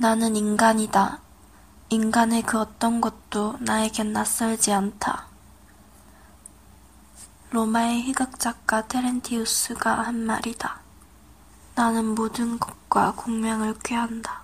나는 인간이다. 인간의 그 어떤 것도 나에겐 낯설지 않다. 로마의 희극작가 테렌티우스가 한 말이다. 나는 모든 것과 공명을 꾀한다.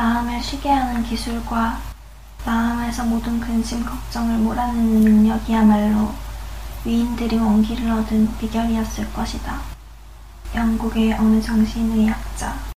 마음을 쉬게 하는 기술과 마음에서 모든 근심, 걱정을 몰아내는 능력이야말로 위인들이 원기를 얻은 비결이었을 것이다. 영국의 어느 정신의학자